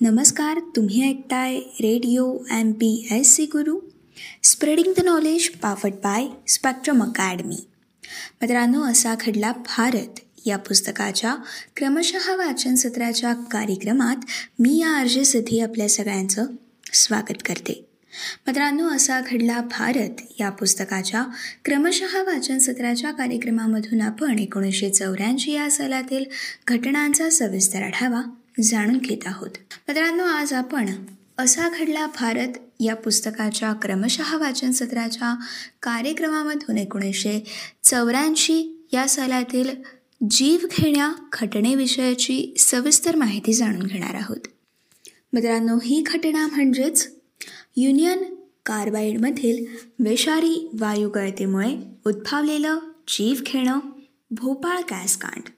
नमस्कार तुम्ही ऐकताय radio M P S C guru. Spreading the knowledge powered by Spectrum Academy मित्रांनो असा खडला भारत. या पुस्तकाच्या क्रमशः वाचन सत्राच्या कार्यक्रमात मी या अर्जे सिद्धी आपल्या सगळ्यांचं स्वागत करते. मित्रांनो असा घडला भारत. या पुस्तकाच्या क्रमशः वाचन सत्राच्या कार्यक्रमामधून आपण एकोणीसशे चौऱ्याऐंशी या सालातील घटनांचा सविस्तर आढावा जाणून घेत आहोत. मित्रांनो आज आपण असा घडला भारत या पुस्तकाच्या क्रमशः वाचन सत्राच्या कार्यक्रमामधून एकोणीसशे चौऱ्याऐंशी या सालातील जीव घेण्या घटनेविषयाची सविस्तर माहिती जाणून घेणार आहोत. मित्रांनो ही घटना म्हणजेच युनियन कार्बाईडमधील विषारी वायुगळतेमुळे उद्भवलेलं जीव घेणं भोपाळ गॅसकांड.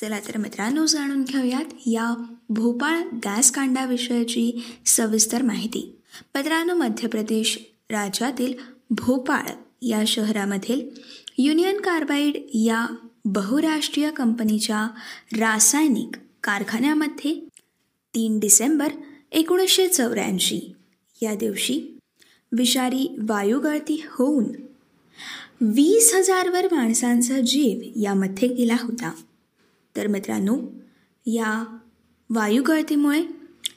चला तर मित्रांनो जाणून घेऊयात या भोपाळ गॅस कांडाविषयाची सविस्तर माहिती. मित्रांनो मध्य प्रदेश राज्यातील भोपाळ या शहरामधील युनियन कार्बाईड या बहुराष्ट्रीय कंपनीच्या रासायनिक कारखान्यामध्ये तीन डिसेंबर एकोणीसशे चौऱ्याऐंशी या दिवशी विषारी वायुगळती होऊन वीस हजारवर माणसांचा जीव यामध्ये गेला होता. तर मित्रांनो या वायुगळतीमुळे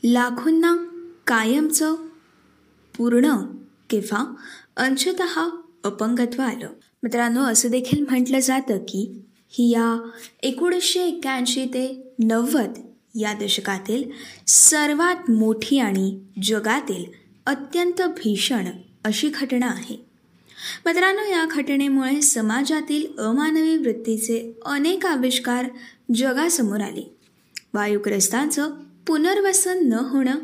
लाखोंना कायमचं पूर्ण किंवा अंशत अपंगत्व आलं. मित्रांनो असं देखील म्हटलं जातं की ही या एकोणीसशे एक्क्याऐंशी ते नव्वद या दशकातील सर्वात मोठी आणि जगातील अत्यंत भीषण अशी घटना आहे. मित्रांनो या घटनेमुळे समाजातील अमानवी वृत्तीचे अनेक आविष्कार जगासमोर आले. वायुग्रस्तांचं पुनर्वसन न होणं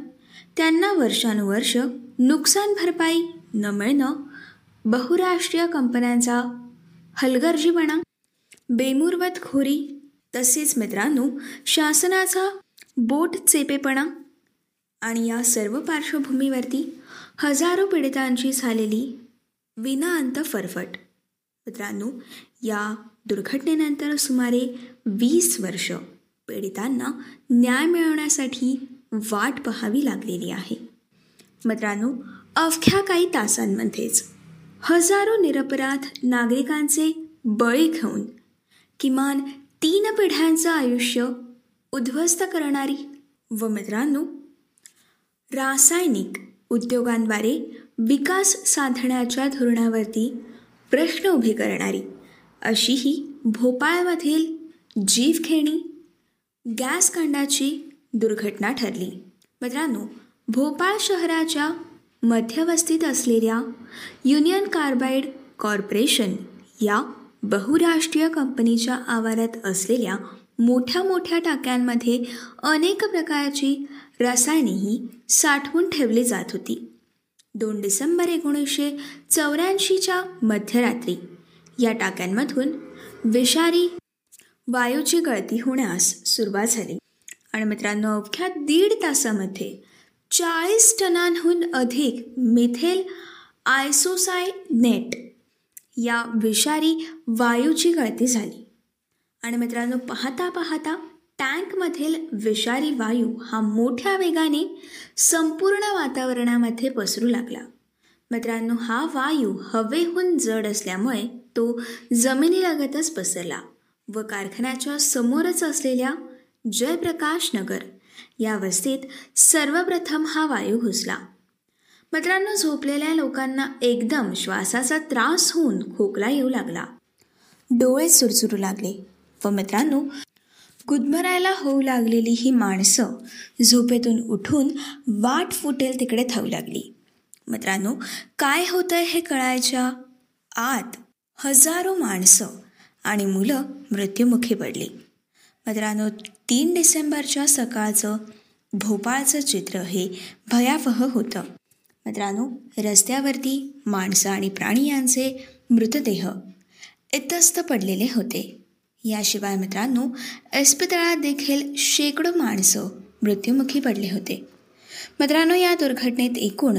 त्यांना वर्षानुवर्ष नुकसान भरपाई न मिळणं बहुराष्ट्रीय कंपन्यांचा हलगर्जीपणा बेमुरवत खोरी तसेच मित्रांनो शासनाचा बोट चेपेपणा आणि या सर्व पार्श्वभूमीवरती हजारो पीडितांची झालेली विनाअंत फरफट. मित्रांनो या दुर्घटनेनंतर सुमारे वीस वर्ष पीडितांना न्याय मिळवण्यासाठी वाट पाहावी लागलेली आहे. मित्रांनो अवघ्या काही तासांमध्येच हजारो निरपराध नागरिकांचे बळी घेऊन किमान तीन पिढ्यांचं आयुष्य उद्ध्वस्त करणारी व मित्रांनो रासायनिक उद्योगांद्वारे विकास साधण्याच्या धोरणावरती प्रश्न उभे करणारी अशी ही भोपाळमधील जीवखेणी गॅसकांडाची दुर्घटना ठरली. मित्रांनो भोपाळ शहराच्या मध्यवस्तीत असलेल्या युनियन कार्बाईड कॉर्पोरेशन या बहुराष्ट्रीय कंपनीच्या आवारात असलेल्या मोठ्या मोठ्या टाक्यांमध्ये अनेक प्रकारची रसायनेही साठवून ठेवली जात होती. दोन डिसेंबर एकोणीसशे चौऱ्याऐंशीच्या मध्यरात्री या टाक्यांमधून विषारी वायूची गळती होण्यास सुरुवात झाली. आणि मित्रांनो अवघ्या दीड तासामध्ये चाळीस टनांहून अधिक मिथेल आयसोसाय नेट या विषारी वायूची गळती झाली. आणि मित्रांनो पाहता पाहता टँकमधील विषारी वायू हा मोठ्या वेगाने संपूर्ण वातावरणामध्ये पसरू लागला. मित्रांनो हा वायू हवेहून जड असल्यामुळे तो जमिनीलगतच पसरला. व कारखान्याच्या समोरच असलेल्या जयप्रकाश नगर या वस्तीत सर्वप्रथम हा वायू घुसला. मित्रांनो झोपलेल्या लोकांना एकदम श्वासाचा त्रास होऊन खोकला येऊ लागला. डोळे सुरसुरू लागले व मित्रांनो गुदमरायला होऊ लागलेली ही माणसं झोपेतून उठून वाट फुटेल तिकडे थाऊ लागली. मित्रांनो काय होतंय हे कळायच्या आत हजारो माणसं आणि मुलं मृत्युमुखी पडली. मित्रांनो तीन डिसेंबरच्या सकाळचं भोपाळचं चित्र हे भयावह होतं. मित्रांनो रस्त्यावरती माणसं आणि प्राणी यांचे मृतदेह इतस्त पडलेले होते. याशिवाय मित्रांनो इस्पितळात देखील शेकडो माणसं मृत्युमुखी पडले होते. मित्रांनो या दुर्घटनेत एकूण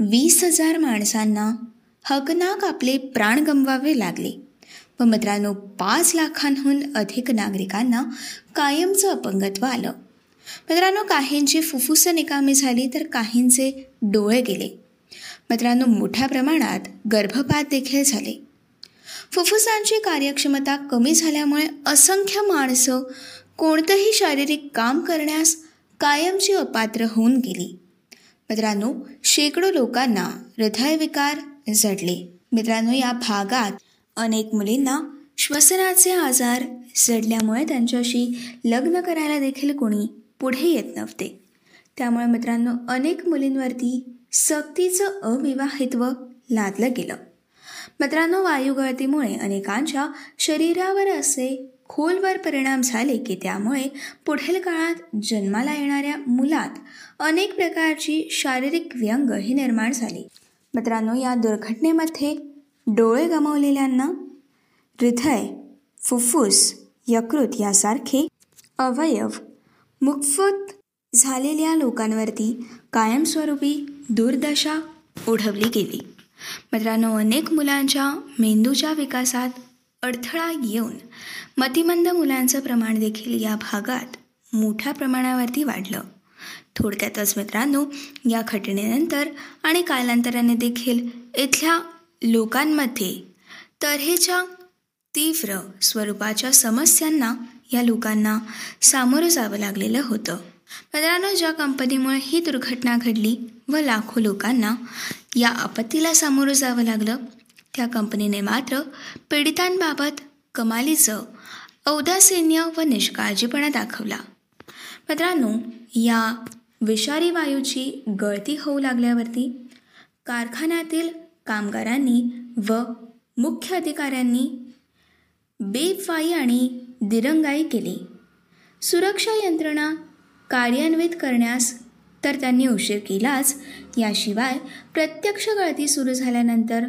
वीस हजार माणसांना हकनाक आपले प्राण गमवावे लागले. व मित्रांनो पाच लाखांहून अधिक नागरिकांना कायमचं अपंगत्व आलं. मित्रांनो काहींची फुफ्फुसं निकामी झाली तर काहींचे डोळे गेले. मित्रांनो मोठ्या प्रमाणात गर्भपात देखील झाले. फुफ्फुसांची कार्यक्षमता कमी झाल्यामुळे असंख्य माणसं कोणतंही शारीरिक काम करण्यास कायमची अपात्र होऊन गेली. मित्रांनो शेकडो लोकांना हृदयविकार जडले मित्रांनो या भागात अनेक मुलींना श्वसनाचे आजार जडल्यामुळे त्यांच्याशी लग्न करायला देखील कोणी पुढे येत नव्हते. त्यामुळे मित्रांनो अनेक मुलींवरती सक्तीचं अविवाहित्व लादलं गेलं. मित्रांनो वायुगळतीमुळे अनेकांच्या शरीरावर असे खोलवर परिणाम झाले की त्यामुळे पुढील काळात जन्माला येणाऱ्या मुलात अनेक प्रकारची शारीरिक व्यंग ही निर्माण झाली. मित्रांनो या दुर्घटनेमध्ये डोळे गमावलेल्यांना हृदय फुफ्फुस यकृत यासारखे अवयव मुकफत झालेल्या लोकांवरती कायमस्वरूपी दुर्दशा ओढवली गेली. मित्रांनो अनेक मुलांच्या मेंदूच्या विकासात अडथळा येऊन मतिमंद मुलांचं प्रमाण देखील या भागात मोठ्या प्रमाणावरती वाढलं. थोडक्यातच मित्रांनो या घटनेनंतर आणि कालांतराने देखील इथल्या लोकांमध्ये तऱ्हेच्या तीव्र स्वरूपाच्या समस्यांना या लोकांना सामोरं जावं लागलेलं होतं. मित्रांनो ज्या कंपनीमुळे ही दुर्घटना घडली व लाखो लोकांना या आपत्तीला सामोरं जावं लागलं त्या कंपनीने मात्र पीडितांबाबत कमालीचं औदासीन्य व निष्काळजीपणा दाखवला. मित्रांनो या विषारी वायूची गळती होऊ लागल्यावरती कारखान्यातील कामगारांनी व मुख्य अधिकाऱ्यांनी बेफाई आणि दिरंगाई केली. सुरक्षा यंत्रणा कार्यान्वित करण्यास तर त्यांनी उशीर केलाच. याशिवाय प्रत्यक्ष गळती सुरू झाल्यानंतर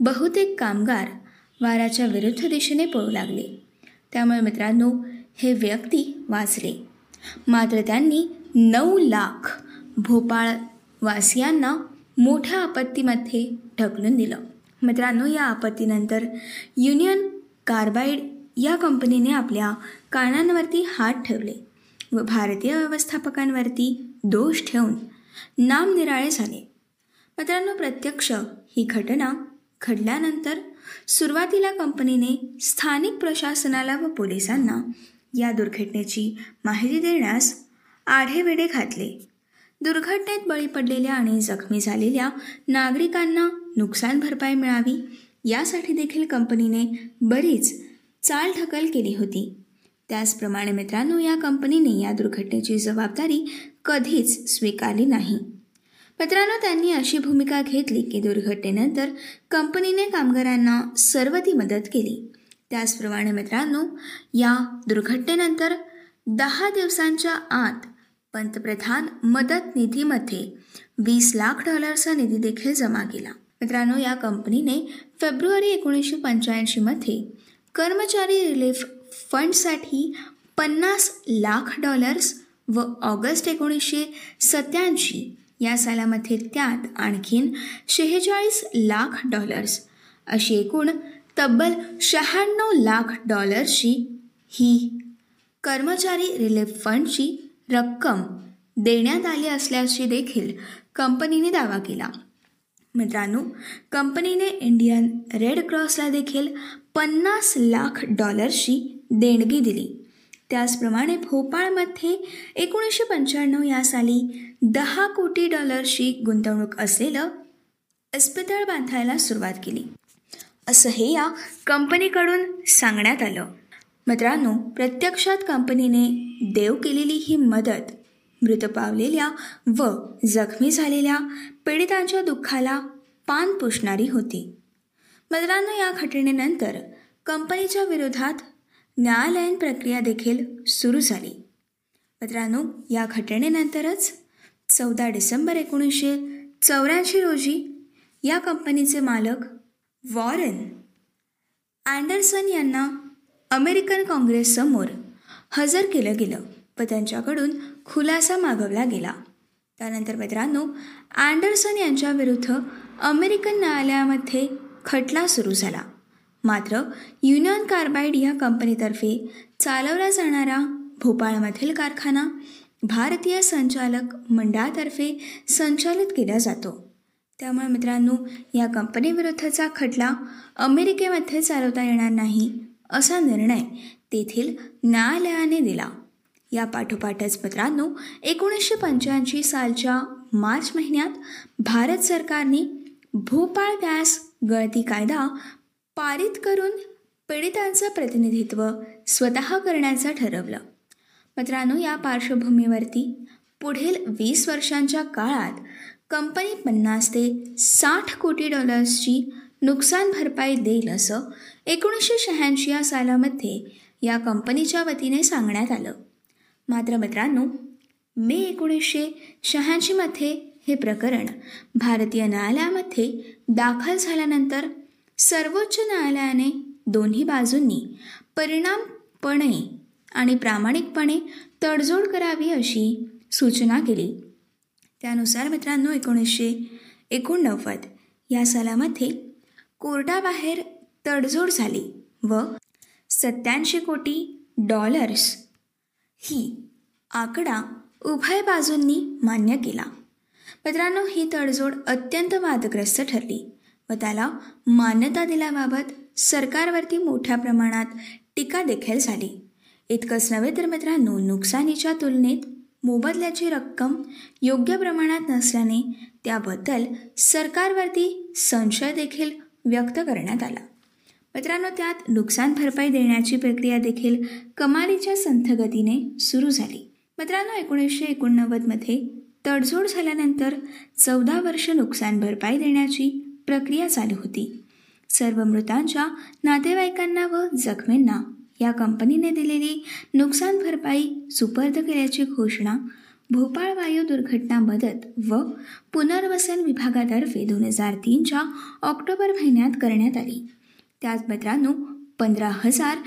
बहुतेक कामगार वाराच्या विरुद्ध दिशेने पळू लागले. त्यामुळे मित्रांनो हे व्यक्ती वाचले. मात्र त्यांनी नऊ लाख भोपाळवासियांना मोठ्या आपत्तीमध्ये ढकलून दिलं. मित्रांनो या आपत्तीनंतर युनियन कार्बाईड या कंपनीने आपल्या कानांवरती हात ठेवले व भारतीय व्यवस्थापकांवरती दोष ठेवून नामनिराळे झाले. मित्रांनो प्रत्यक्ष ही घटना घडल्यानंतर सुरुवातीला कंपनीने स्थानिक प्रशासनाला व पोलिसांना या दुर्घटनेची माहिती देण्यास आढेवेढे घातले. दुर्घटनेत बळी पडलेल्या आणि जखमी झालेल्या नागरिकांना नुकसान भरपाई मिळावी यासाठी देखील कंपनीने बरीच चालढकल केली होती. त्याचप्रमाणे मित्रांनो या कंपनीने या दुर्घटनेची जबाबदारी कधीच स्वीकारली नाही. मित्रांनो त्यांनी अशी भूमिका घेतली की दुर्घटनेनंतर कंपनीने कामगारांना सर्व ती मदत केली. त्याचप्रमाणे मित्रांनो या दुर्घटनेनंतर दहा दिवसांच्या आत पंतप्रधान मदत निधीमध्ये वीस लाख डॉलरचा निधी देखील जमा केला. मित्रांनो या कंपनीने फेब्रुवारी एकोणीसशे पंच्याऐंशीमध्ये कर्मचारी रिलीफ फंडसाठी पन्नास लाख डॉलर्स व ऑगस्ट एकोणीसशे सत्याऐंशी या सालामध्ये त्यात आणखीन शेहेचाळीस लाख डॉलर्स अशी एकूण तब्बल शहाण्णव लाख डॉलर्सची ही कर्मचारी रिलीफ फंडची रक्कम देण्यात आली असल्याची देखील कंपनीने दावा केला. मित्रांनो कंपनीने इंडियन रेड क्रॉसला देखील पन्नास लाख डॉलर्सची देणगी दिली. त्याचप्रमाणे भोपाळमध्ये एकोणीसशे पंच्याण्णव या साली दहा कोटी डॉलर्सची गुंतवणूक असलेलं इस्पितळ बांधायला सुरुवात केली. असं हे या कंपनीकडून सांगण्यात आलं. मित्रांनो प्रत्यक्षात कंपनीने देव केलेली ही मदत मृत पावलेल्या व जखमी झालेल्या पीडितांच्या दुःखाला पान पुसणारी होती. मित्रांनो या घटनेनंतर कंपनीच्या विरोधात न्यायालयीन प्रक्रिया देखील सुरू झाली. मित्रांनो या घटनेनंतरच चौदा डिसेंबर एकोणीसशे चौऱ्याऐंशी रोजी या कंपनीचे मालक वॉरेन अँडरसन यांना अमेरिकन काँग्रेससमोर हजर केलं गेलं व त्यांच्याकडून खुलासा मागवला गेला. त्यानंतर मित्रांनो अँडरसन यांच्याविरुद्ध अमेरिकन न्यायालयामध्ये खटला सुरू झाला. मात्र युनियन कार्बाईड या कंपनीतर्फे चालवला जाणारा भोपाळमधील कारखाना भारतीय संचालक मंडळातर्फे संचालित केला जातो. त्यामुळे मित्रांनो या कंपनीविरुद्धचा खटला अमेरिकेमध्ये चालवता येणार नाही असा निर्णय तेथील न्यायालयाने दिला. या पाठोपाठच मित्रांनो एकोणीसशे पंच्याऐंशी सालच्या मार्च महिन्यात भारत सरकारने भोपाळ व्यास गळती कायदा पारित करून पीडितांचं प्रतिनिधित्व स्वतः करण्याचं ठरवलं. मित्रांनो या पार्श्वभूमीवरती पुढील वीस वर्षांच्या काळात कंपनी पन्नास ते साठ कोटी डॉलर्सची नुकसान भरपाई देईल असं एकोणीसशे शहाऐंशी या सालामध्ये या कंपनीच्या वतीने सांगण्यात आलं. मात्र मित्रांनो मे एकोणीसशे शहाऐंशीमध्ये हे प्रकरण भारतीय न्यायालयामध्ये दाखल झाल्यानंतर सर्वोच्च न्यायालयाने दोन्ही बाजूंनी परिणामपणे आणि प्रामाणिकपणे तडजोड करावी अशी सूचना केली. त्यानुसार मित्रांनो एकोणीसशे एकोणनव्वद या सालामध्ये कोर्टाबाहेर तडजोड झाली व सत्याऐंशी कोटी डॉलर्स ही आकडा उभय बाजूंनी मान्य केला. मित्रांनो ही तडजोड अत्यंत वादग्रस्त ठरली व त्याला मान्यता दिल्याबाबत सरकारवरती मोठ्या प्रमाणात टीका देखील झाली. इतकंच नव्हे तर मित्रांनो नुकसानीच्या तुलनेत मोबदल्याची रक्कम योग्य प्रमाणात नसल्याने त्याबद्दल सरकारवरती संशय देखील व्यक्त करण्यात आला. मित्रांनो त्यात नुकसान भरपाई देण्याची प्रक्रिया देखील कमालीच्या संथगतीने सुरू झाली. मित्रांनो एकोणीसशे एकोणनव्वदमध्ये तडजोड झाल्यानंतर चौदा वर्ष नुकसान भरपाई देण्याची प्रक्रिया चालू होती. सर्व मृतांच्या नातेवाईकांना व जखमींना या कंपनीने दिलेली नुकसान भरपाई सुपर्द केल्याची घोषणा भोपाळ वायू दुर्घटना मदत व पुनर्वसन विभागातर्फे दोन हजार तीनच्या ऑक्टोबर महिन्यात करण्यात आली. त्याच मित्रांनो पंधरा हजार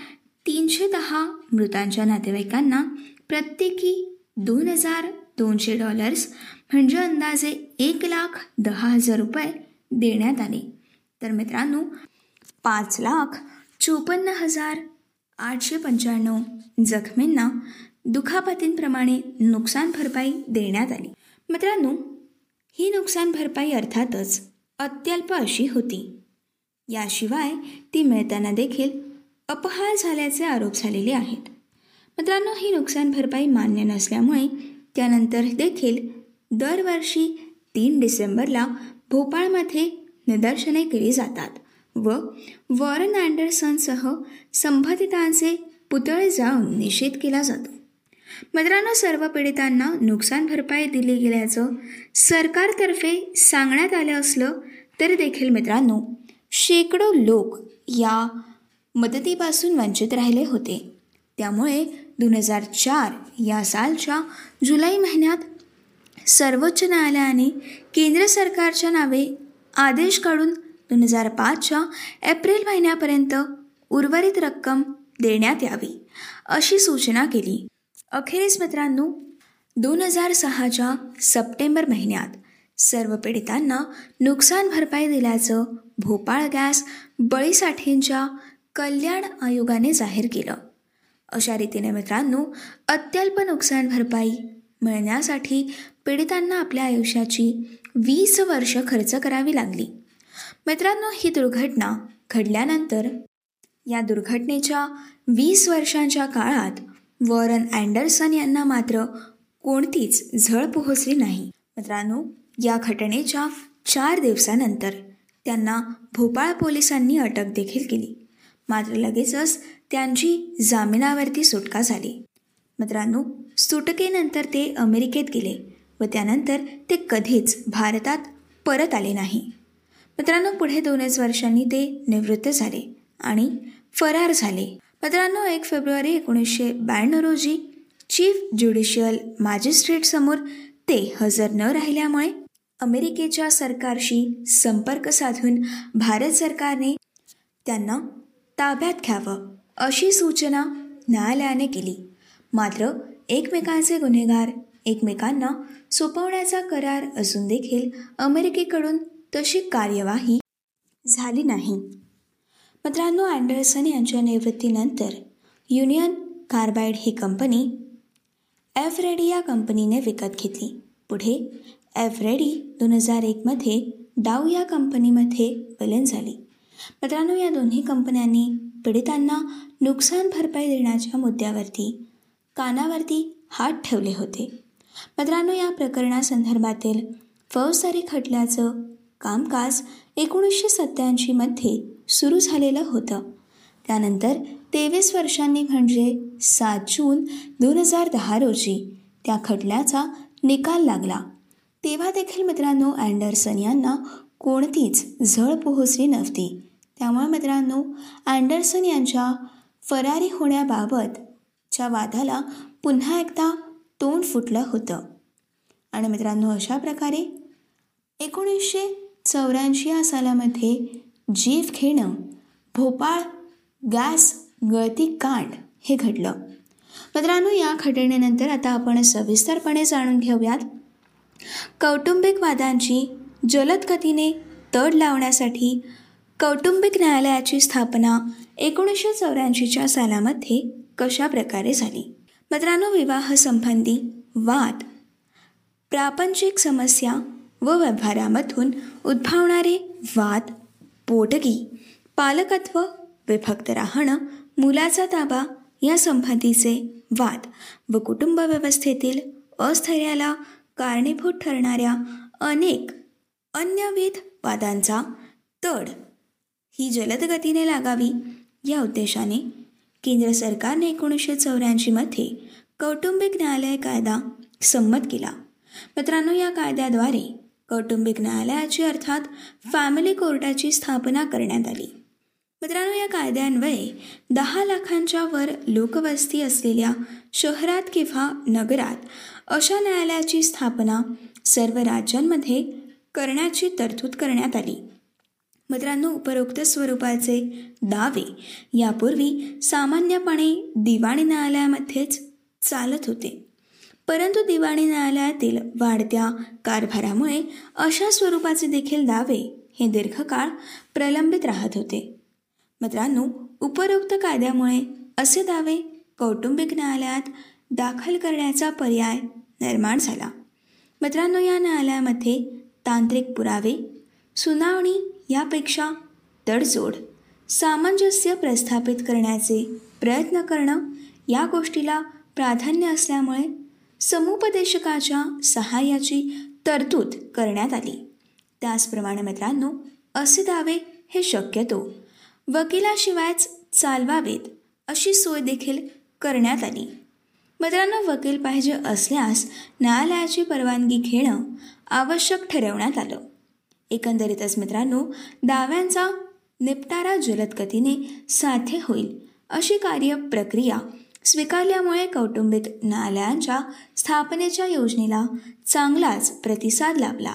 तीनशे दहा मृतांच्या नातेवाईकांना प्रत्येकी दोन हजार दोनशे डॉलर्स म्हणजे अंदाजे एक लाख दहा हजार रुपये देण्यात आले. तर मित्रांनो पाच लाख चोपन्न हजार आठशे पंच्याण्णव जखमींना दुखापतींप्रमाणे नुकसान भरपाई देण्यात आली. मित्रांनो ही नुकसान भरपाई अर्थातच अत्यल्प अशी होती. याशिवाय ती मिळताना देखील अपहार झाल्याचे आरोप झालेले आहेत. मित्रांनो ही नुकसान भरपाई मान्य नसल्यामुळे त्यानंतर देखील दरवर्षी तीन डिसेंबरला भोपाळमध्ये निदर्शने केली जातात व वॉरन अँडरसनसह संबंधितांचे पुतळे जाऊन निषेध केला जातो. मित्रांनो सर्व पीडितांना नुकसान भरपाई दिली गेल्याचं सरकारतर्फे सांगण्यात आलं असलं तरी देखील मित्रांनो शेकडो लोक या मदतीपासून वंचित राहिले होते. त्यामुळे दोन हजार चार या सालच्या जुलै महिन्यात सर्वोच्च न्यायालयाने केंद्र सरकारच्या नावे आदेश काढून दोन हजार पाचच्या एप्रिल महिन्यापर्यंत उर्वरित रक्कम देण्यात यावी अशी सूचना केली. अखेरीस मित्रांनो दोन हजार सहाच्या सप्टेंबर महिन्यात सर्व पीडितांना नुकसान भरपाई दिल्याचं भोपाळ गॅस बळीसाठींच्या कल्याण आयोगाने जाहीर केलं. अशा रीतीने मित्रांनो अत्यल्प नुकसान भरपाई मिळण्यासाठी पीडितांना आपल्या आयुष्याची वीस वर्ष खर्च करावी लागली. मित्रांनो ही दुर्घटना घडल्यानंतर या दुर्घटनेच्या वीस वर्षांच्या काळात वॉरन अँडरसन यांना मात्र कोणतीच झळ पोहोचली नाही. मित्रांनो या घटनेच्या चार दिवसानंतर त्यांना भोपाळ पोलिसांनी अटक देखील केली. मात्र लगेचच त्यांची जामिनावरती सुटका झाली. मित्रांनो सुटकेनंतर ते अमेरिकेत गेले व त्यानंतर ते कधीच भारतात परत आले नाही. मित्रांनो पुढे दोनच वर्षांनी ते निवृत्त झाले आणि फरार झाले. मित्रांनो एक फेब्रुवारी एकोणीसशे ब्याण्णव रोजी चीफ ज्युडिशियल मॅजिस्ट्रेटसमोर ते हजर न राहिल्यामुळे अमेरिकेच्या सरकारशी संपर्क साधून भारत सरकारने त्यांना ताब्यात घ्यावं अशी सूचना न्यायालयाने केली. मात्र एकमेकांचे गुन्हेगार एकमेकांना सोपवण्याचा करार असून देखील अमेरिकेकडून तशी कार्यवाही झाली नाही. मित्रांनो अँडरसन यांच्या निवृत्तीनंतर युनियन कार्बाईड ही कंपनी एव्हरेडी या कंपनीने विकत घेतली. पुढे एव्हरेडी दोन हजार एकमध्ये डाव या कंपनीमध्ये विलीन झाली. मित्रांनो या दोन्ही कंपन्यांनी पीडितांना नुकसान भरपाई देण्याच्या मुद्द्यावरती कानावरती हात ठेवले होते. मित्रांनो या प्रकरणासंदर्भातील फौजदारी खटल्याचं कामकाज एकोणीसशे सत्त्याऐंशीमध्ये सुरू झालेलं होतं. त्यानंतर तेवीस वर्षांनी म्हणजे सात जून दोन हजार दहा रोजी त्या खटल्याचा निकाल लागला. तेव्हा देखील मित्रांनो अँडरसन यांना कोणतीच झळ पोहोचली नव्हती. त्यामुळे मित्रांनो अँडरसन यांच्या फरारी होण्याबाबतच्या वादाला पुन्हा एकदा तोंड फुटलं होतं. आणि मित्रांनो अशा प्रकारे एकोणीसशे चौऱ्याऐंशी या सालामध्ये जीव घेणं भोपाळ गॅस गळती कांड हे घडलं. मित्रांनो या घटनेनंतर आता आपण सविस्तरपणे जाणून घेऊयात कौटुंबिक वादांची जलद गतीने तड लावण्यासाठी कौटुंबिक न्यायालयाची स्थापना एकोणीसशे चौऱ्याऐंशीच्या सालामध्ये कशा प्रकारे झाली? मित्रांनो विवाहसंबंधी वाद प्रापंचिक समस्या व व्यवहारामधून उद्भवणारे वाद पोटगी पालकत्व विभक्त राहणं मुलाचा ताबा या संबंधीचे वाद व कुटुंब व्यवस्थेतील अस्थैर्याला कारणीभूत ठरणाऱ्या अनेक अन्यविध वादांचा तड ही जलद गतीने लागावी या उद्देशाने केंद्र सरकारने एकोणीसशे चौऱ्याऐंशीमध्ये कौटुंबिक न्यायालय कायदा संमत केला. मित्रांनो या कायद्याद्वारे कौटुंबिक न्यायालयाची अर्थात फॅमिली कोर्टाची स्थापना करण्यात आली. मित्रांनो या कायद्यान्वये दहा लाखांच्या वर लोकवस्ती असलेल्या शहरात किंवा नगरात अशा न्यायालयाची स्थापना सर्व राज्यांमध्ये करण्याची तरतूद करण्यात आली. मित्रांनो उपरोक्त स्वरूपाचे दावे यापूर्वी सामान्यपणे दिवाणी न्यायालयामध्येच चालत होते. परंतु दिवाणी न्यायालयातील वाढत्या कारभारामुळे अशा स्वरूपाचे देखील दावे हे दीर्घकाळ प्रलंबित राहत होते. मित्रांनो उपरोक्त कायद्यामुळे असे दावे कौटुंबिक न्यायालयात दाखल करण्याचा पर्याय निर्माण झाला. मित्रांनो या न्यायालयामध्ये तांत्रिक पुरावे सुनावणी यापेक्षा तडजोड सामंजस्य प्रस्थापित करण्याचे प्रयत्न करणं या गोष्टीला प्राधान्य असल्यामुळे समुपदेशकाच्या सहाय्याची तरतूद करण्यात आली. त्याचप्रमाणे मित्रांनो असे दावे हे शक्यतो वकिलाशिवायच चालवावेत अशी सोय देखील करण्यात आली. मित्रांनो वकील पाहिजे असल्यास न्यायालयाची परवानगी घेणं आवश्यक ठरवण्यात आलं. एकंदरीतच मित्रांनो दाव्यांचा निपटारा जलद गतीने साध्य होईल अशी कार्य प्रक्रिया स्वीकारल्यामुळे कौटुंबिक न्यायालयांच्या स्थापनेच्या योजनेला चांगलाच प्रतिसाद लाभला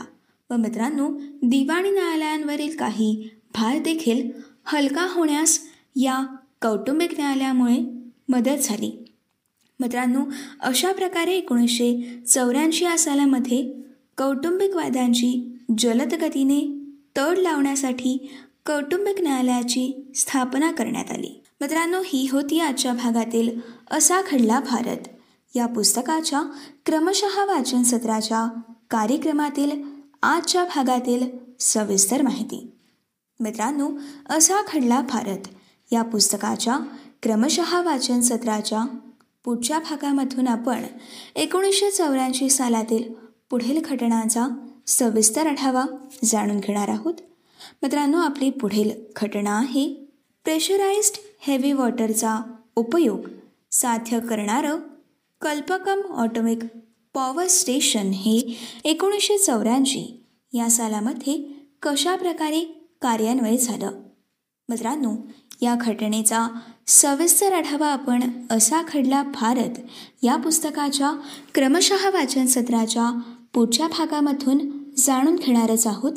व मित्रांनो दिवाणी न्यायालयांवरील काही भार देखील हलका होण्यास या कौटुंबिक न्यायालयामुळे मदत झाली. मित्रांनो अशा प्रकारे एकोणीसशे चौऱ्याऐंशी या सालामध्ये कौटुंबिक वादांची जलद गतीने तड लावण्यासाठी कौटुंबिक न्यायालयाची स्थापना करण्यात आली. मित्रांनो ही होती आजच्या भागातील असा खडला भारत. या पुस्तकाच्या क्रमशः वाचन सत्राच्या कार्यक्रमातील आजच्या भागातील सविस्तर माहिती. मित्रांनो असा घडला भारत. या पुस्तकाच्या क्रमशः वाचन सत्राच्या पुढच्या भागामधून आपण एकोणीसशे चौऱ्याऐंशी सालातील पुढील घटनांचा सविस्तर आढावा जाणून घेणार आहोत. मित्रांनो आपली पुढील घटना आहे प्रेशराइज्ड हेवी वॉटरचा उपयोग साध्य करणारं कल्पकम ऑटोमिक पॉवर स्टेशन हे एकोणीसशे चौऱ्याऐंशी या सालामध्ये कशाप्रकारे कार्यान्वय झालं. मित्रांनो या घटनेचा सविस्तर आढावा आपण असा खडला भारत या पुस्तकाच्या क्रमशः वाचन सत्राच्या पुढच्या भागामधून जाणून घेणारच आहोत.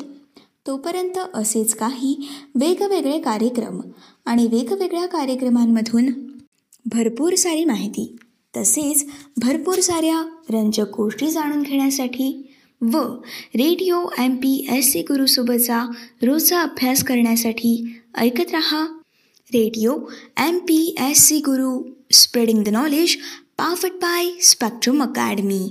तोपर्यंत असेच काही वेगवेगळे कार्यक्रम आणि वेगवेगळ्या कार्यक्रमांमधून भरपूर सारी माहिती तसेच भरपूर साऱ्या रंजक गोष्टी जाणून घेण्यासाठी व radio M P S C गुरुसोबतचा रोजचा अभ्यास करण्यासाठी ऐकत रहा. Radio M P S C guru spreading the knowledge powered by Spectrum Academy